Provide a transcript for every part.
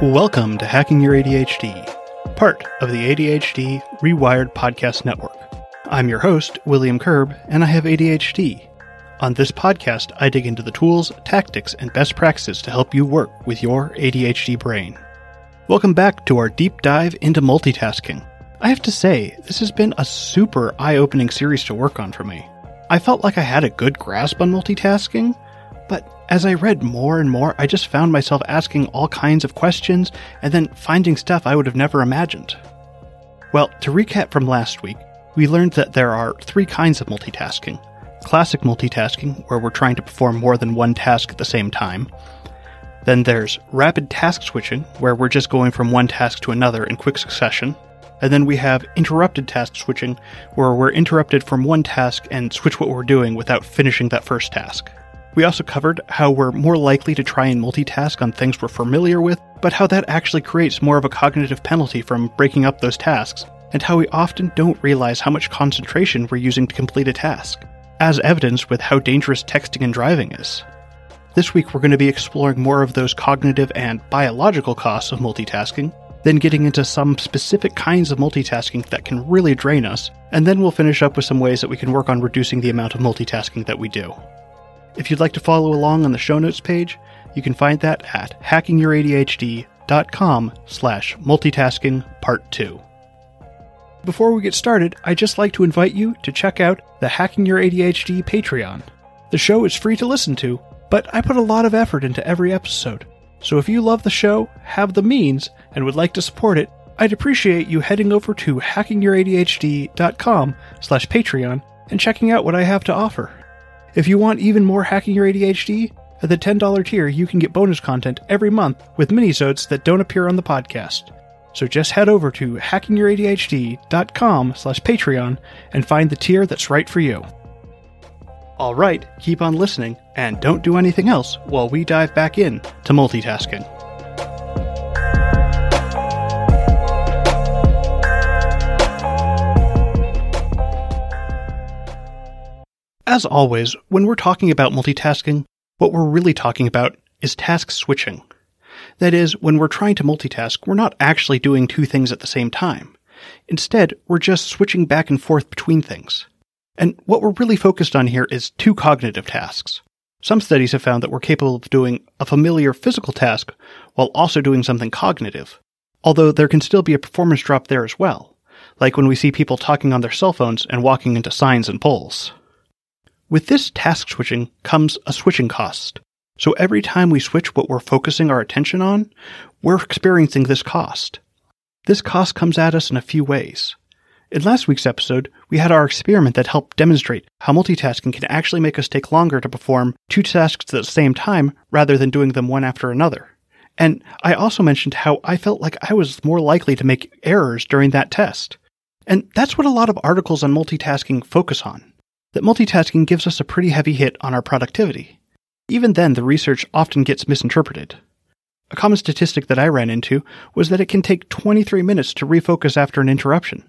Welcome to Hacking Your ADHD, part of the ADHD Rewired Podcast Network. I'm your host, William Curb, and I have ADHD. On this podcast, I dig into the tools, tactics, and best practices to help you work with your ADHD brain. Welcome back to our deep dive into multitasking. I have to say, this has been a super eye opening series to work on for me. I felt like I had a good grasp on multitasking, as I read more and more, I just found myself asking all kinds of questions and then finding stuff I would have never imagined. Well, to recap from last week, we learned that there are three kinds of multitasking classic multitasking, where we're trying to perform more than one task at the same time. Then there's rapid task switching, where we're just going from one task to another in quick succession. And then we have interrupted task switching, where we're interrupted from one task and switch what we're doing without finishing that first task. We also covered how we're more likely to try and multitask on things we're familiar with, but how that actually creates more of a cognitive penalty from breaking up those tasks, and how we often don't realize how much concentration we're using to complete a task, as evidenced with how dangerous texting and driving is. This week we're going to be exploring more of those cognitive and biological costs of multitasking, then getting into some specific kinds of multitasking that can really drain us, and then we'll finish up with some ways that we can work on reducing the amount of multitasking that we do. If you'd like to follow along on the show notes page, you can find that at hackingyourADHD.com slash multitasking part two. Before we get started, I'd just like to invite you to check out the Hacking Your ADHD Patreon. The show is free to listen to, but I put a lot of effort into every episode. So if you love the show, have the means, and would like to support it, I'd appreciate you heading over to hackingyourADHD.com slash Patreon and checking out what I have to offer. If you want even more hacking your ADHD, at the $10 tier you can get bonus content every month with minisodes that don't appear on the podcast. So just head over to hackingyourADHD.com slash Patreon and find the tier that's right for you. Alright, keep on listening, and don't do anything else while we dive back in to multitasking. As always, when we're talking about multitasking, what we're really talking about is task switching. That is, when we're trying to multitask, we're not actually doing two things at the same time. Instead, we're just switching back and forth between things. And what we're really focused on here is two cognitive tasks. Some studies have found that we're capable of doing a familiar physical task while also doing something cognitive, although there can still be a performance drop there as well, like when we see people talking on their cell phones and walking into signs and poles. With this task switching comes a switching cost. So every time we switch what we're focusing our attention on, we're experiencing this cost. This cost comes at us in a few ways. In last week's episode, we had our experiment that helped demonstrate how multitasking can actually make us take longer to perform two tasks at the same time rather than doing them one after another. And I also mentioned how I felt like I was more likely to make errors during that test. And that's what a lot of articles on multitasking focus on that multitasking gives us a pretty heavy hit on our productivity. Even then, the research often gets misinterpreted. A common statistic that I ran into was that it can take 23 minutes to refocus after an interruption.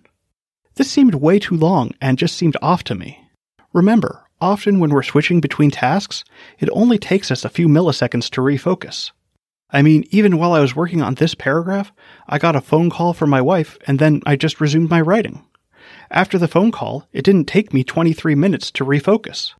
This seemed way too long and just seemed off to me. Remember, often when we're switching between tasks, it only takes us a few milliseconds to refocus. I mean, even while I was working on this paragraph, I got a phone call from my wife and then I just resumed my writing. After the phone call, it didn't take me 23 minutes to refocus.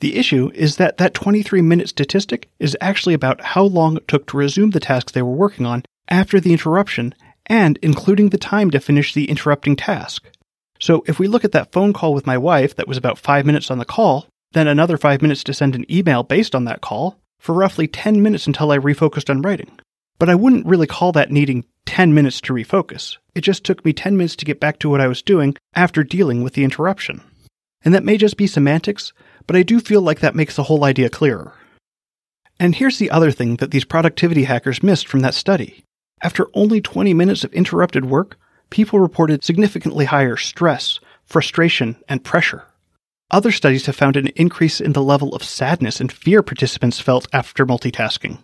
The issue is that that 23 minute statistic is actually about how long it took to resume the tasks they were working on after the interruption and including the time to finish the interrupting task. So if we look at that phone call with my wife that was about 5 minutes on the call, then another 5 minutes to send an email based on that call, for roughly 10 minutes until I refocused on writing. But I wouldn't really call that needing 10 minutes to refocus. It just took me 10 minutes to get back to what I was doing after dealing with the interruption. And that may just be semantics, but I do feel like that makes the whole idea clearer. And here's the other thing that these productivity hackers missed from that study. After only 20 minutes of interrupted work, people reported significantly higher stress, frustration, and pressure. Other studies have found an increase in the level of sadness and fear participants felt after multitasking.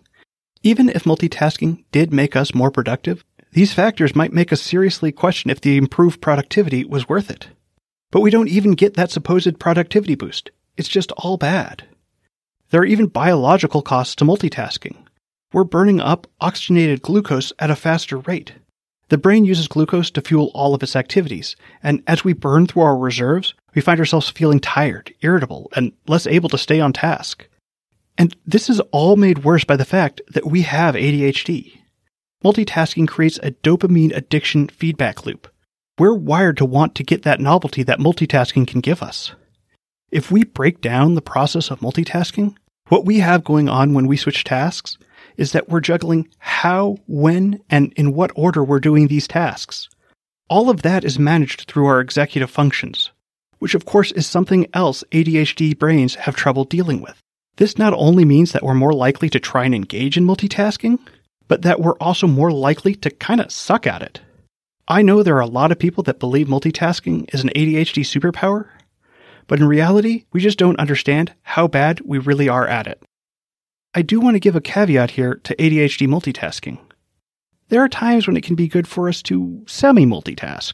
Even if multitasking did make us more productive, these factors might make us seriously question if the improved productivity was worth it. But we don't even get that supposed productivity boost. It's just all bad. There are even biological costs to multitasking. we're burning up oxygenated glucose at a faster rate. The brain uses glucose to fuel all of its activities, and as we burn through our reserves, we find ourselves feeling tired, irritable, and less able to stay on task. And this is all made worse by the fact that we have ADHD. Multitasking creates a dopamine addiction feedback loop. We're wired to want to get that novelty that multitasking can give us. If we break down the process of multitasking, what we have going on when we switch tasks is that we're juggling how, when, and in what order we're doing these tasks. All of that is managed through our executive functions, which of course is something else ADHD brains have trouble dealing with. This not only means that we're more likely to try and engage in multitasking, but that we're also more likely to kind of suck at it. I know there are a lot of people that believe multitasking is an ADHD superpower, but in reality, we just don't understand how bad we really are at it. I do want to give a caveat here to ADHD multitasking. There are times when it can be good for us to semi multitask.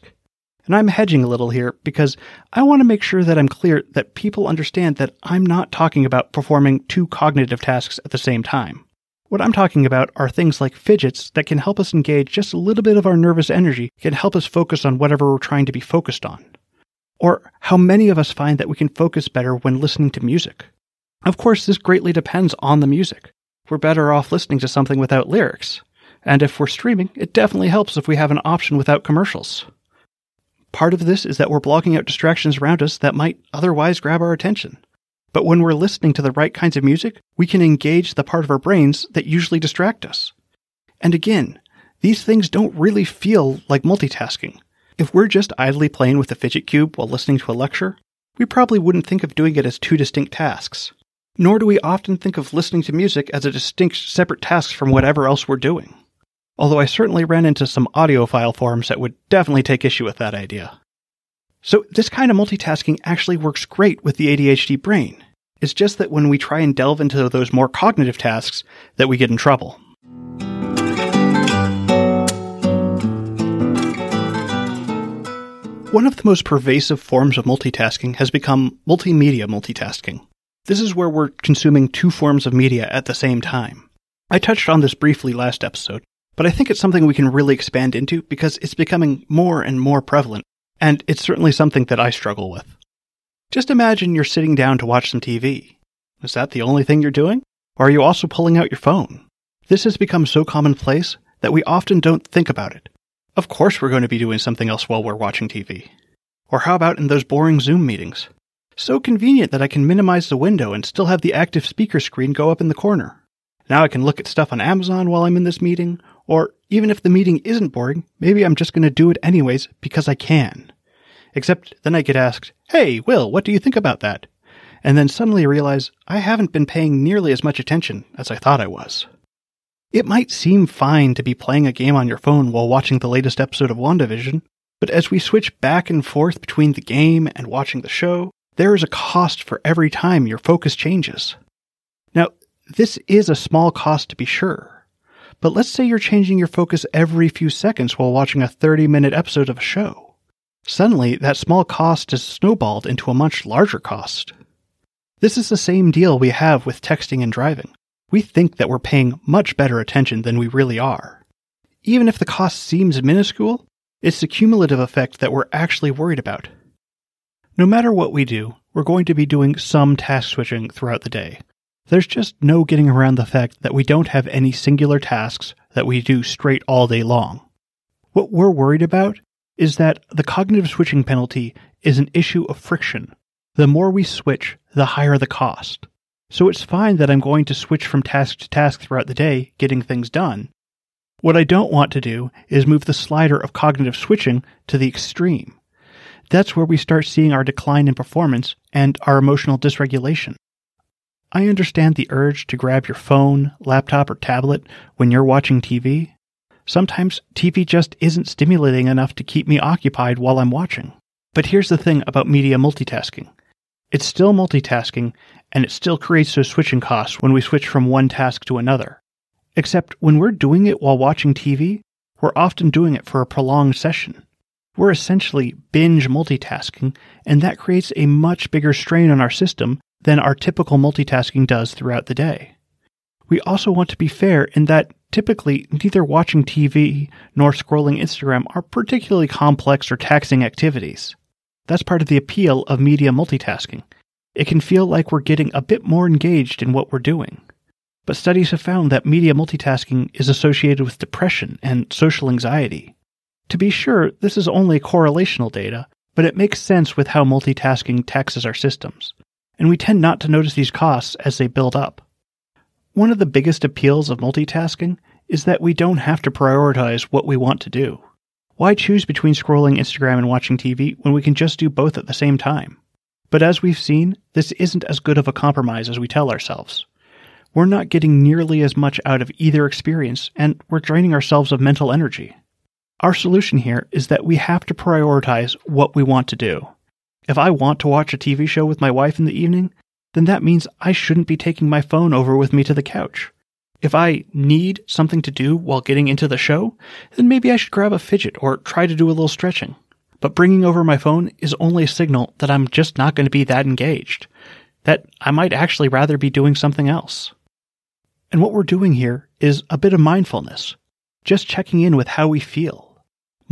And I'm hedging a little here because I want to make sure that I'm clear that people understand that I'm not talking about performing two cognitive tasks at the same time. What I'm talking about are things like fidgets that can help us engage just a little bit of our nervous energy, can help us focus on whatever we're trying to be focused on. Or how many of us find that we can focus better when listening to music. Of course, this greatly depends on the music. We're better off listening to something without lyrics. And if we're streaming, it definitely helps if we have an option without commercials. Part of this is that we're blocking out distractions around us that might otherwise grab our attention. But when we're listening to the right kinds of music, we can engage the part of our brains that usually distract us. And again, these things don't really feel like multitasking. If we're just idly playing with a fidget cube while listening to a lecture, we probably wouldn't think of doing it as two distinct tasks. Nor do we often think of listening to music as a distinct separate task from whatever else we're doing. Although I certainly ran into some audiophile forums that would definitely take issue with that idea. So this kind of multitasking actually works great with the ADHD brain. It's just that when we try and delve into those more cognitive tasks that we get in trouble. One of the most pervasive forms of multitasking has become multimedia multitasking. This is where we're consuming two forms of media at the same time. I touched on this briefly last episode, but I think it's something we can really expand into because it's becoming more and more prevalent, and it's certainly something that I struggle with. Just imagine you're sitting down to watch some TV. Is that the only thing you're doing? Or are you also pulling out your phone? This has become so commonplace that we often don't think about it. Of course, we're going to be doing something else while we're watching TV. Or how about in those boring Zoom meetings? So convenient that I can minimize the window and still have the active speaker screen go up in the corner. Now I can look at stuff on Amazon while I'm in this meeting, or even if the meeting isn't boring, maybe I'm just going to do it anyways because I can. Except then I get asked, Hey, Will, what do you think about that? And then suddenly realize I haven't been paying nearly as much attention as I thought I was. It might seem fine to be playing a game on your phone while watching the latest episode of WandaVision, but as we switch back and forth between the game and watching the show, there is a cost for every time your focus changes. Now, this is a small cost to be sure, but let's say you're changing your focus every few seconds while watching a 30 minute episode of a show. Suddenly, that small cost is snowballed into a much larger cost. This is the same deal we have with texting and driving. We think that we're paying much better attention than we really are. Even if the cost seems minuscule, it's the cumulative effect that we're actually worried about. No matter what we do, we're going to be doing some task switching throughout the day. There's just no getting around the fact that we don't have any singular tasks that we do straight all day long. What we're worried about is that the cognitive switching penalty is an issue of friction. The more we switch, the higher the cost. So it's fine that I'm going to switch from task to task throughout the day, getting things done. What I don't want to do is move the slider of cognitive switching to the extreme that's where we start seeing our decline in performance and our emotional dysregulation. I understand the urge to grab your phone, laptop, or tablet when you're watching TV. Sometimes TV just isn't stimulating enough to keep me occupied while I'm watching. But here's the thing about media multitasking. It's still multitasking, and it still creates those switching costs when we switch from one task to another. Except when we're doing it while watching TV, we're often doing it for a prolonged session. We're essentially binge multitasking, and that creates a much bigger strain on our system than our typical multitasking does throughout the day. We also want to be fair in that typically neither watching TV nor scrolling Instagram are particularly complex or taxing activities. That's part of the appeal of media multitasking. It can feel like we're getting a bit more engaged in what we're doing. But studies have found that media multitasking is associated with depression and social anxiety. To be sure, this is only correlational data, but it makes sense with how multitasking taxes our systems, and we tend not to notice these costs as they build up. One of the biggest appeals of multitasking is that we don't have to prioritize what we want to do. Why choose between scrolling Instagram and watching TV when we can just do both at the same time? But as we've seen, this isn't as good of a compromise as we tell ourselves. We're not getting nearly as much out of either experience, and we're draining ourselves of mental energy. Our solution here is that we have to prioritize what we want to do. If I want to watch a TV show with my wife in the evening, then that means I shouldn't be taking my phone over with me to the couch. If I need something to do while getting into the show, then maybe I should grab a fidget or try to do a little stretching. But bringing over my phone is only a signal that I'm just not going to be that engaged, that I might actually rather be doing something else. And what we're doing here is a bit of mindfulness, just checking in with how we feel.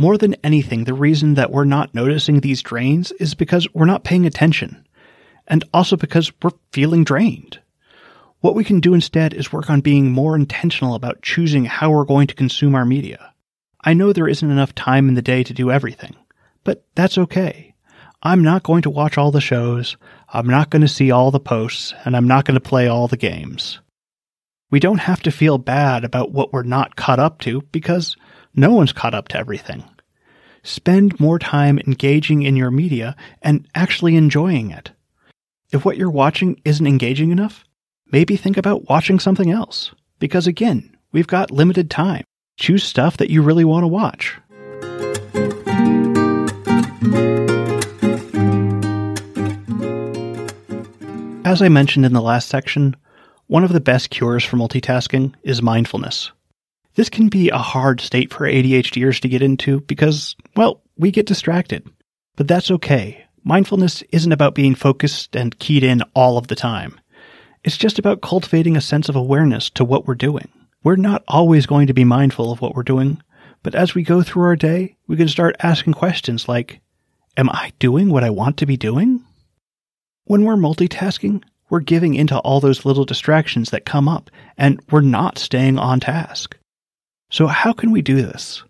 More than anything, the reason that we're not noticing these drains is because we're not paying attention and also because we're feeling drained. What we can do instead is work on being more intentional about choosing how we're going to consume our media. I know there isn't enough time in the day to do everything, but that's okay. I'm not going to watch all the shows, I'm not going to see all the posts, and I'm not going to play all the games. We don't have to feel bad about what we're not caught up to because no one's caught up to everything. Spend more time engaging in your media and actually enjoying it. If what you're watching isn't engaging enough, maybe think about watching something else. Because again, we've got limited time. Choose stuff that you really want to watch. As I mentioned in the last section, one of the best cures for multitasking is mindfulness. This can be a hard state for ADHDers to get into because, well, we get distracted. But that's okay. Mindfulness isn't about being focused and keyed in all of the time. It's just about cultivating a sense of awareness to what we're doing. We're not always going to be mindful of what we're doing, but as we go through our day, we can start asking questions like, Am I doing what I want to be doing? When we're multitasking, we're giving into all those little distractions that come up, and we're not staying on task. So, how can we do this?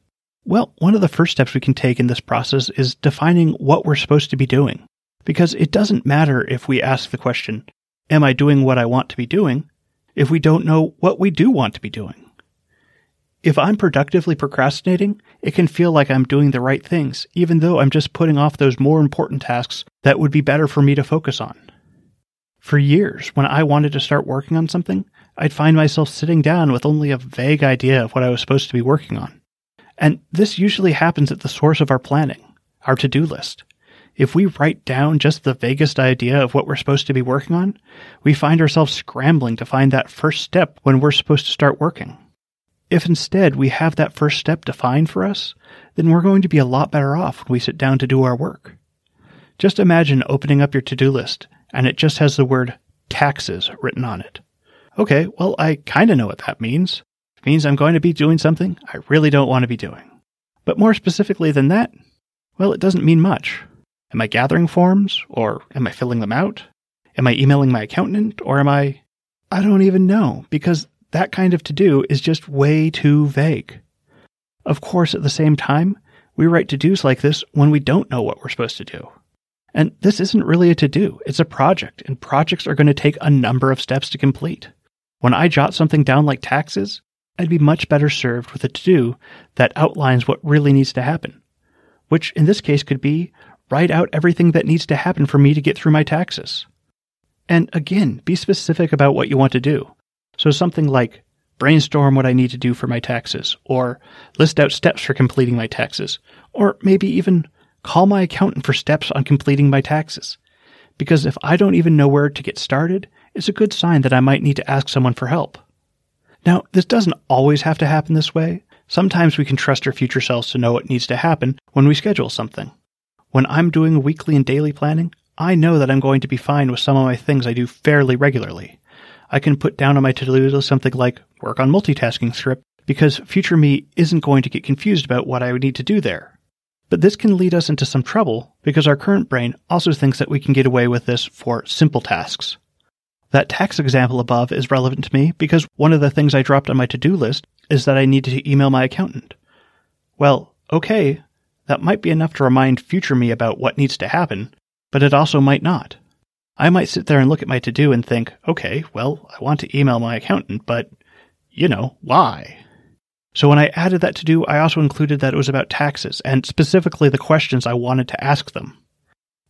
Well, one of the first steps we can take in this process is defining what we're supposed to be doing. Because it doesn't matter if we ask the question, Am I doing what I want to be doing? if we don't know what we do want to be doing. If I'm productively procrastinating, it can feel like I'm doing the right things, even though I'm just putting off those more important tasks that would be better for me to focus on. For years, when I wanted to start working on something, I'd find myself sitting down with only a vague idea of what I was supposed to be working on. And this usually happens at the source of our planning, our to do list. If we write down just the vaguest idea of what we're supposed to be working on, we find ourselves scrambling to find that first step when we're supposed to start working. If instead we have that first step defined for us, then we're going to be a lot better off when we sit down to do our work. Just imagine opening up your to do list and it just has the word taxes written on it. Okay, well, I kind of know what that means. It means I'm going to be doing something I really don't want to be doing. But more specifically than that, well, it doesn't mean much. Am I gathering forms, or am I filling them out? Am I emailing my accountant, or am I. I don't even know, because that kind of to do is just way too vague. Of course, at the same time, we write to dos like this when we don't know what we're supposed to do. And this isn't really a to do, it's a project, and projects are going to take a number of steps to complete. When I jot something down like taxes, I'd be much better served with a to do that outlines what really needs to happen, which in this case could be write out everything that needs to happen for me to get through my taxes. And again, be specific about what you want to do. So something like brainstorm what I need to do for my taxes, or list out steps for completing my taxes, or maybe even call my accountant for steps on completing my taxes. Because if I don't even know where to get started, it's a good sign that I might need to ask someone for help. Now, this doesn't always have to happen this way. Sometimes we can trust our future selves to know what needs to happen when we schedule something. When I'm doing weekly and daily planning, I know that I'm going to be fine with some of my things I do fairly regularly. I can put down on my to-do list something like work on multitasking script because future me isn't going to get confused about what I would need to do there. But this can lead us into some trouble because our current brain also thinks that we can get away with this for simple tasks. That tax example above is relevant to me because one of the things I dropped on my to-do list is that I needed to email my accountant. Well, okay, that might be enough to remind future me about what needs to happen, but it also might not. I might sit there and look at my to do and think, okay, well, I want to email my accountant, but, you know, why? So when I added that to do, I also included that it was about taxes, and specifically the questions I wanted to ask them.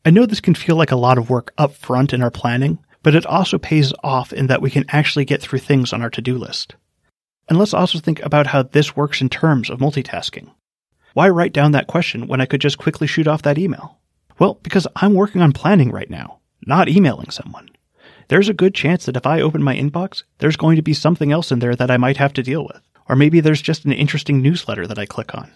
I know this can feel like a lot of work up front in our planning, but it also pays off in that we can actually get through things on our to do list. And let's also think about how this works in terms of multitasking. Why write down that question when I could just quickly shoot off that email? Well, because I'm working on planning right now, not emailing someone. There's a good chance that if I open my inbox, there's going to be something else in there that I might have to deal with. Or maybe there's just an interesting newsletter that I click on.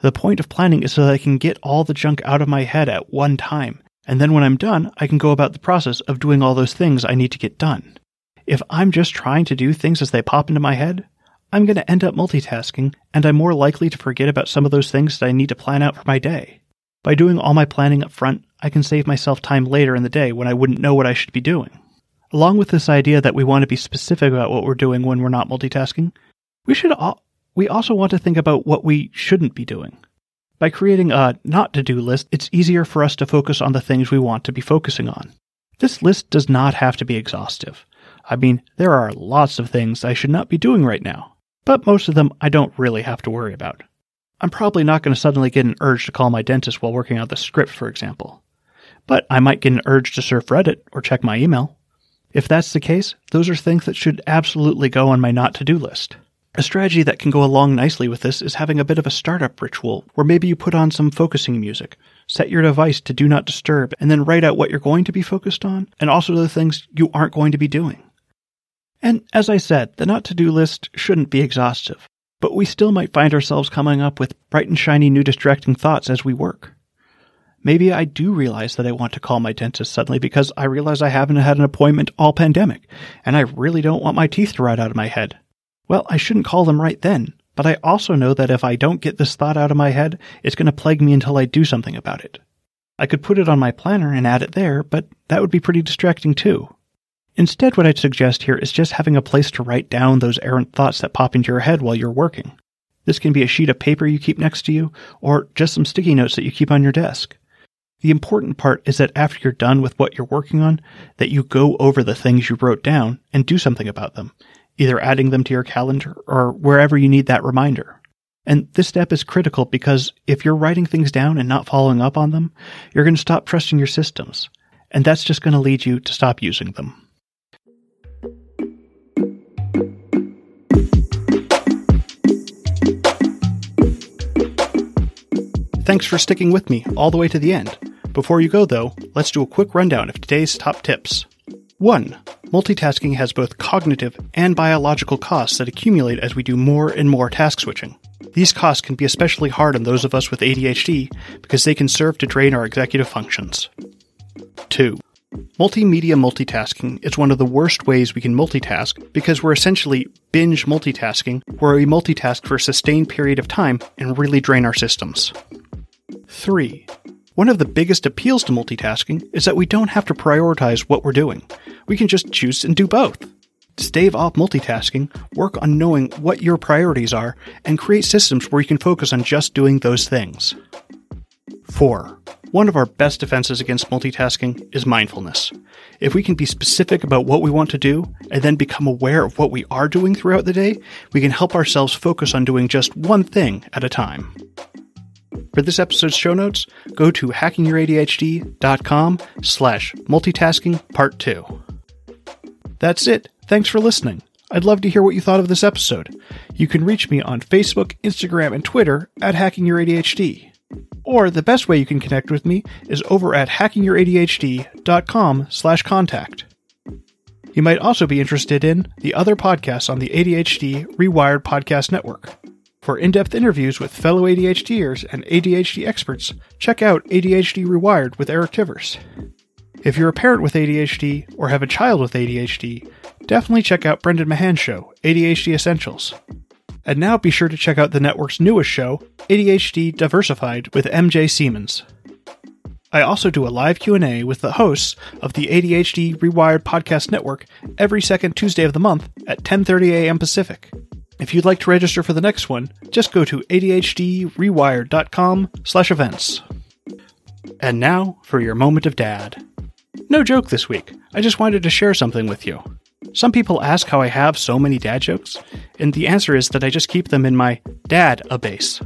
The point of planning is so that I can get all the junk out of my head at one time and then when I'm done, I can go about the process of doing all those things I need to get done. If I'm just trying to do things as they pop into my head, I'm going to end up multitasking, and I'm more likely to forget about some of those things that I need to plan out for my day. By doing all my planning up front, I can save myself time later in the day when I wouldn't know what I should be doing. Along with this idea that we want to be specific about what we're doing when we're not multitasking, we should al- we also want to think about what we shouldn't be doing. By creating a not to do list, it's easier for us to focus on the things we want to be focusing on. This list does not have to be exhaustive. I mean, there are lots of things I should not be doing right now, but most of them I don't really have to worry about. I'm probably not going to suddenly get an urge to call my dentist while working on the script, for example. But I might get an urge to surf Reddit or check my email. If that's the case, those are things that should absolutely go on my not to do list. A strategy that can go along nicely with this is having a bit of a startup ritual where maybe you put on some focusing music, set your device to do not disturb, and then write out what you're going to be focused on and also the things you aren't going to be doing. And as I said, the not to do list shouldn't be exhaustive, but we still might find ourselves coming up with bright and shiny new distracting thoughts as we work. Maybe I do realize that I want to call my dentist suddenly because I realize I haven't had an appointment all pandemic, and I really don't want my teeth to rot out of my head. Well, I shouldn't call them right then, but I also know that if I don't get this thought out of my head, it's going to plague me until I do something about it. I could put it on my planner and add it there, but that would be pretty distracting too. Instead, what I'd suggest here is just having a place to write down those errant thoughts that pop into your head while you're working. This can be a sheet of paper you keep next to you, or just some sticky notes that you keep on your desk. The important part is that after you're done with what you're working on, that you go over the things you wrote down and do something about them, either adding them to your calendar or wherever you need that reminder. And this step is critical because if you're writing things down and not following up on them, you're going to stop trusting your systems. And that's just going to lead you to stop using them. Thanks for sticking with me all the way to the end. Before you go, though, let's do a quick rundown of today's top tips. 1. Multitasking has both cognitive and biological costs that accumulate as we do more and more task switching. These costs can be especially hard on those of us with ADHD because they can serve to drain our executive functions. 2. Multimedia multitasking is one of the worst ways we can multitask because we're essentially binge multitasking, where we multitask for a sustained period of time and really drain our systems. 3. One of the biggest appeals to multitasking is that we don't have to prioritize what we're doing. We can just choose and do both. To stave off multitasking, work on knowing what your priorities are and create systems where you can focus on just doing those things. 4. One of our best defenses against multitasking is mindfulness. If we can be specific about what we want to do and then become aware of what we are doing throughout the day, we can help ourselves focus on doing just one thing at a time. For this episode's show notes, go to hackingyouradhd.com slash multitasking part two. That's it. Thanks for listening. I'd love to hear what you thought of this episode. You can reach me on Facebook, Instagram, and Twitter at hackingyouradhd. Or the best way you can connect with me is over at hackingyouradhd.com slash contact. You might also be interested in the other podcasts on the ADHD Rewired Podcast Network. For in depth interviews with fellow ADHDers and ADHD experts, check out ADHD Rewired with Eric Tivers. If you're a parent with ADHD or have a child with ADHD, definitely check out Brendan Mahan's show, ADHD Essentials. And now be sure to check out the network's newest show, ADHD Diversified with MJ Siemens. I also do a live Q&A with the hosts of the ADHD Rewired podcast network every second Tuesday of the month at 10:30 a.m. Pacific. If you'd like to register for the next one, just go to adhdrewired.com/events. And now for your moment of dad. No joke this week. I just wanted to share something with you. Some people ask how I have so many dad jokes, and the answer is that I just keep them in my dad a base.